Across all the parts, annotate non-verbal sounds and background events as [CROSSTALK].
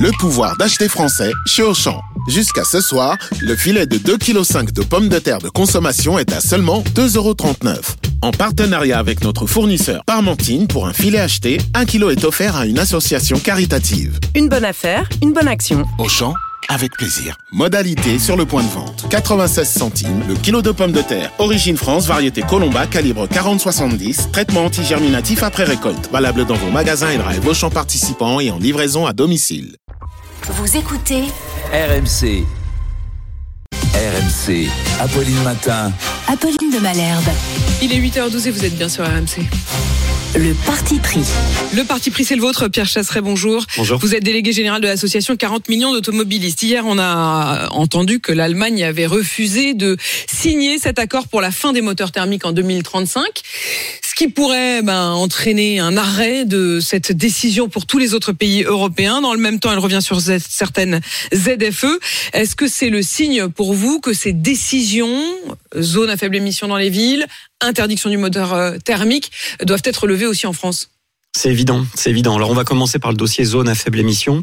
Le pouvoir d'acheter français chez Auchan. Jusqu'à ce soir, le filet de 2,5 kg de pommes de terre de consommation est à seulement 2,39€. En partenariat avec notre fournisseur Parmentine, pour un filet acheté, 1 kg est offert à une association caritative. Une bonne affaire, une bonne action. Auchan, avec plaisir. Modalité sur le point de vente. 96 centimes le kilo de pommes de terre. Origine France, variété Colomba, calibre 40-70. Traitement antigerminatif après récolte. Valable dans vos magasins et drive Auchan participants et en livraison à domicile. Vous écoutez RMC. RMC. Apolline Matin. Apolline de Malherbe. Il est 8h12 et vous êtes bien sur RMC. Le parti pris. Le parti pris, c'est le vôtre. Pierre Chasseret, bonjour. Bonjour. Vous êtes délégué général de l'association 40 millions d'automobilistes. Hier, on a entendu que l'Allemagne avait refusé de signer cet accord pour la fin des moteurs thermiques en 2035. Qui pourrait ben, entraîner un arrêt de cette décision pour tous les autres pays européens. Dans le même temps, elle revient sur certaines ZFE. Est-ce que c'est le signe pour vous que ces décisions, zone à faible émission dans les villes, interdiction du moteur euh, thermique, doivent être levées aussi en France? C'est évident, c'est évident. Alors on va commencer par le dossier zone à faible émission.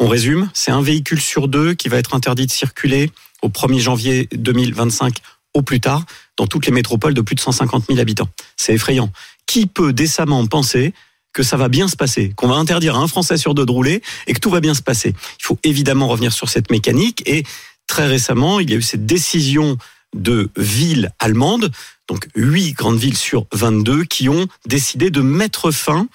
On résume, c'est un véhicule sur deux qui va être interdit de circuler au 1er janvier 2025 au plus tard dans toutes les métropoles de plus de 150 000 habitants. C'est effrayant. Qui peut décemment penser que ça va bien se passer, qu'on va interdire à un Français sur deux de rouler et que tout va bien se passer? Il faut évidemment revenir sur cette mécanique et très récemment, il y a eu cette décision de villes allemandes, donc 8 grandes villes sur 22, qui ont décidé de mettre fin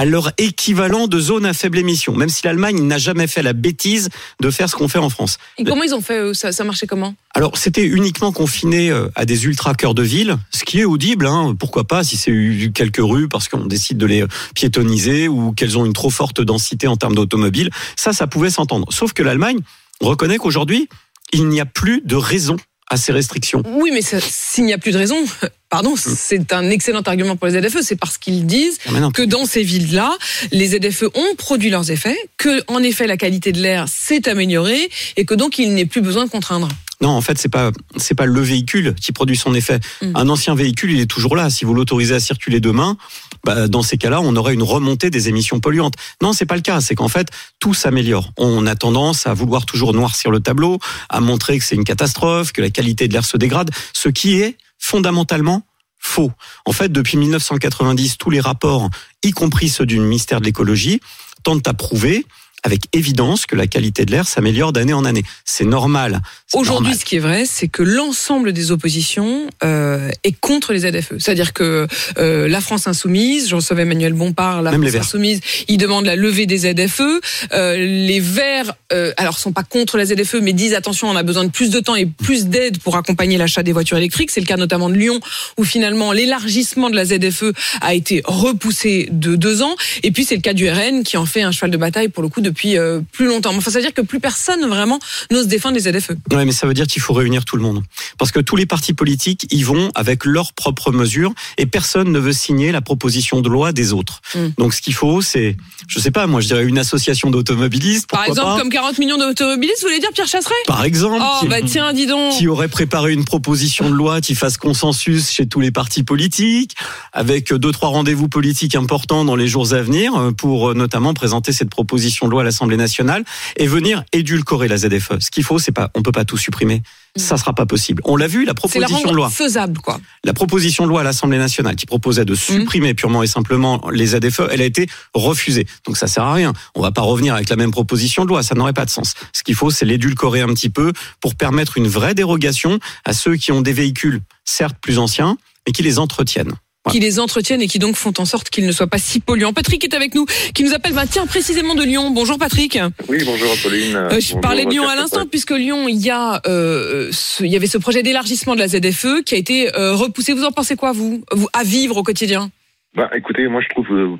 à leur équivalent de zone à faible émission, même si l'Allemagne n'a jamais fait la bêtise de faire ce qu'on fait en France. Et comment ils ont fait ça, ça marchait comment? Alors, c'était uniquement confiné euh, à des ultra cœurs de ville, ce qui est audible, hein, pourquoi pas, si c'est quelques rues parce qu'on décide de les euh, piétoniser ou qu'elles ont une trop forte densité en termes d'automobiles, ça, ça pouvait s'entendre. Sauf que l'Allemagne reconnaît qu'aujourd'hui, il n'y a plus de raison à ces restrictions. Oui, mais s'il n'y a plus de raison, [LAUGHS] pardon, c'est un excellent argument pour les ZFE. C'est parce qu'ils disent Ah, que dans ces villes-là, les ZFE ont produit leurs effets, que en effet la qualité de l'air s'est améliorée et que donc il n'est plus besoin de contraindre. Non, en fait, c'est pas c'est pas le véhicule qui produit son effet. Mm. Un ancien véhicule, il est toujours là. Si vous l'autorisez à circuler demain, bah, dans ces cas-là, on aurait une remontée des émissions polluantes. Non, c'est pas le cas. C'est qu'en fait, tout s'améliore. On a tendance à vouloir toujours noircir le tableau, à montrer que c'est une catastrophe, que la qualité de l'air se dégrade, ce qui est fondamentalement faux. En fait, depuis 1990, tous les rapports, y compris ceux du ministère de l'écologie, tentent à prouver avec évidence que la qualité de l'air s'améliore d'année en année. C'est normal. Aujourd'hui, ce qui est vrai, c'est que l'ensemble des oppositions euh, est contre les ZFE. C'est-à-dire que euh, la France insoumise, je recevais Emmanuel Bompard, la Même France insoumise, il demande la levée des ZFE. Euh, les Verts, alors sont pas contre la ZFE, mais disent attention, on a besoin de plus de temps et plus d'aide pour accompagner l'achat des voitures électriques. C'est le cas notamment de Lyon, où finalement l'élargissement de la ZFE a été repoussé de deux ans. Et puis c'est le cas du RN qui en fait un cheval de bataille pour le coup depuis euh, plus longtemps. Enfin, ça veut dire que plus personne vraiment n'ose défendre les ZFE. Ouais, mais ça veut dire qu'il faut réunir tout le monde. Parce que tous les partis politiques y vont avec leurs propres mesures et personne ne veut signer la proposition de loi des autres. Mm. Donc ce qu'il faut, c'est, je sais pas, moi je dirais une association d'automobilistes, Par exemple, pas comme 40 millions d'automobilistes, vous voulez dire Pierre Chasseret? Par exemple, Oh, qui, bah tiens, dis donc. qui aurait préparé une proposition de loi qui fasse consensus chez tous les partis politiques, avec deux trois rendez-vous politiques importants dans les jours à venir euh, pour euh, notamment présenter cette proposition de loi à l'Assemblée nationale et venir édulcorer la ZFE. Ce qu'il faut, c'est pas, on peut pas tout supprimer. Ça sera pas possible. On l'a vu, la Mm. Proposition de loi. faisable, quoi. La proposition de loi à l'Assemblée nationale qui proposait de supprimer purement et simplement les ZFE, elle a été refusée. Donc ça sert à rien. On va pas revenir avec la même proposition de loi, ça n'aurait pas de sens. Ce qu'il faut, c'est l'édulcorer un petit peu pour permettre une vraie dérogation à ceux qui ont des véhicules certes plus anciens, mais qui les entretiennent. Qui les entretiennent et qui donc font en sorte qu'ils ne soient pas si polluants. Patrick est avec nous, qui nous appelle, bah, tiens, précisément de Lyon. Bonjour Patrick. Oui, bonjour Apolline. Euh, je Bonjour, parlais de Lyon à l'instant, puisque Lyon, il y a, euh, ce- il y avait ce projet d'élargissement de la ZFE qui a été euh, repoussé. Vous en pensez quoi, vous, vous à vivre au quotidien? Bah, écoutez, moi je trouve euh,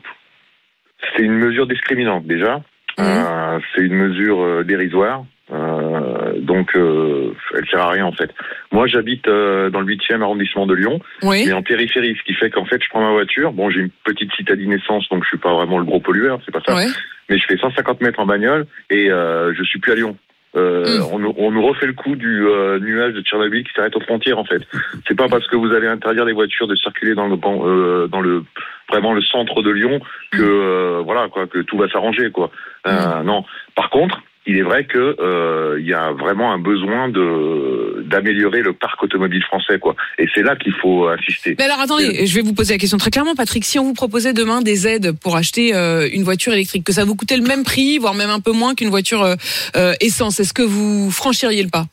c'est une mesure discriminante déjà. Euh, c'est une mesure dérisoire. Euh, donc, euh, elle sert à rien en fait. Moi, j'habite euh, dans le 8e arrondissement de Lyon, Oui. mais en périphérie, ce qui fait qu'en fait, je prends ma voiture. Bon, j'ai une petite citadine essence, donc je suis pas vraiment le gros pollueur, c'est pas ça. Ouais. Mais je fais 150 mètres en bagnole et euh, je suis plus à Lyon. Euh, Mm. on, on nous refait le coup du euh, nuage de Tchernobyl qui s'arrête aux frontières en fait. C'est pas parce que vous allez interdire les voitures de circuler dans le euh, dans le vraiment le centre de Lyon que euh, voilà quoi que tout va s'arranger quoi. Euh, Non. Par contre, il est vrai que euh, il y a vraiment un besoin de d'améliorer le parc automobile français quoi. Et c'est là qu'il faut insister. Mais alors attendez, je vais vous poser la question très clairement, Patrick. Si on vous proposait demain des aides pour acheter euh, une voiture électrique, que ça vous coûtait le même prix, voire même un peu moins qu'une voiture euh, euh, essence, est-ce que vous franchiriez le pas?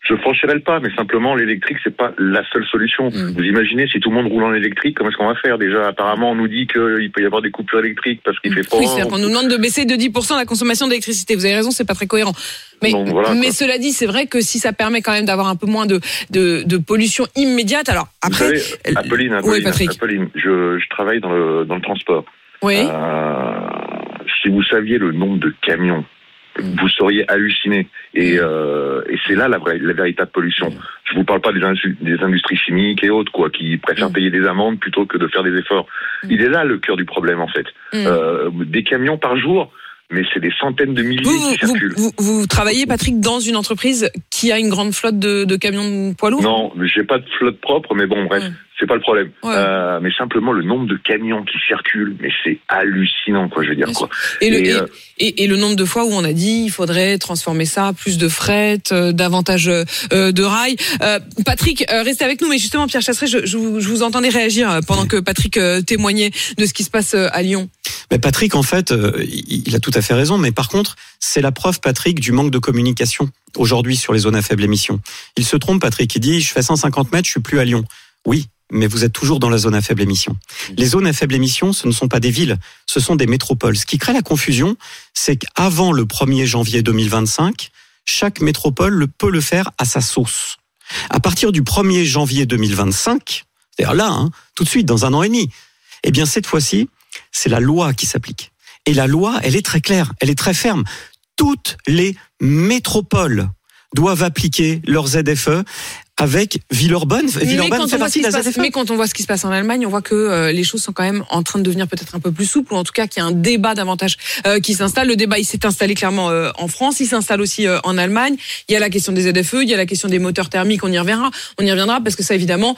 Je franchirai le pas, mais simplement l'électrique c'est pas la seule solution. Mm. Vous imaginez si tout le monde roule en électrique, comment est-ce qu'on va faire? Déjà Apparemment on nous dit qu'il peut y avoir des coupures électriques parce qu'il fait froid. Oui, c'est-à-dire qu'on nous demande de baisser de 10% la consommation d'électricité. Vous avez raison, c'est pas très cohérent. Mais, voilà, cela dit, c'est vrai que si ça permet quand même d'avoir un peu moins de, de, de pollution immédiate, alors Vous après, savez, Apolline, oui, Patrick. Apolline, je, je travaille dans le, dans le transport. oui, Euh, si vous saviez le nombre de camions, vous seriez halluciné. Et, euh, et c'est là la, vraie, la véritable pollution. Je vous parle pas des, des industries chimiques et autres, quoi, qui préfèrent Mm. payer des amendes plutôt que de faire des efforts. Mm. Il est là le cœur du problème, en fait. Mm. Euh, des camions par jour, mais c'est des centaines de milliers vous, qui vous, circulent. vous, vous travaillez, Patrick, dans une entreprise qui a une grande flotte de, de camions de poids lourds Non, j'ai pas de flotte propre, mais bon, bref, Ouais. c'est pas le problème. Ouais. Euh, mais simplement le nombre de camions qui circulent, mais c'est hallucinant, quoi, je veux dire, Bien quoi. Et le, Et, euh, et- le nombre de fois où on a dit il faudrait transformer ça, plus de fret, euh, davantage euh, de rails. Euh, Patrick, euh, restez avec nous, mais justement, Pierre Chasseret, je, je vous, je vous entendais réagir pendant que Patrick témoignait de ce qui se passe à Lyon. Mais Patrick, en fait, euh, il a tout à fait raison. Mais par contre, c'est la preuve, Patrick, du manque de communication aujourd'hui sur les zones à faible émission. Il se trompe, Patrick. Il dit, je fais 150 mètres, je suis plus à Lyon. Oui, mais vous êtes toujours dans la zone à faible émission. Les zones à faible émission, ce ne sont pas des villes, ce sont des métropoles. Ce qui crée la confusion, c'est qu'avant le 1er janvier 2025, chaque métropole le- peut le faire à sa sauce. À partir du 1er janvier 2025, c'est-à-dire là, hein, tout de suite, dans un an et demi, eh bien cette fois-ci, c'est la loi qui s'applique. Et la loi, elle est très claire, elle est très ferme. Toutes les métropoles doivent appliquer leurs ZFE avec Villeurbanne. Villeurbanne fait partie qui de se la passe, ZFE. mais quand on voit ce qui se passe en Allemagne, on voit que euh, les choses sont quand même en train de devenir peut-être un peu plus souples, ou en tout cas qu'il y a un débat davantage euh, qui s'installe. Le débat, il s'est installé clairement euh, en France, il s'installe aussi en Allemagne. Il y a la question des ZFE, il y a la question des moteurs thermiques, on y reviendra, on y reviendra parce que ça évidemment.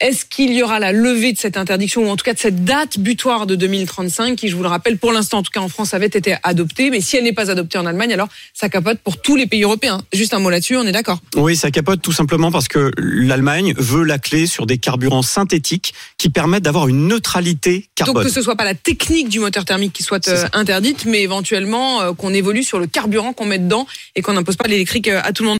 Est-ce qu'il y aura la levée de cette interdiction ou en tout cas de cette date butoir de 2035 qui, je vous le rappelle, pour l'instant en tout cas en France avait été adoptée, mais si elle n'est pas adoptée en Allemagne, alors ça capote pour tous les pays européens. Juste un mot là-dessus, on est d'accord. Oui, ça capote tout simplement parce que l'Allemagne veut la clé sur des carburants synthétiques qui permettent d'avoir une neutralité carbone. Donc que ce soit pas la technique du moteur thermique qui soit euh, interdite, mais éventuellement euh, qu'on évolue sur le carburant qu'on met dedans et qu'on n'impose pas l'électrique euh, à tout le monde.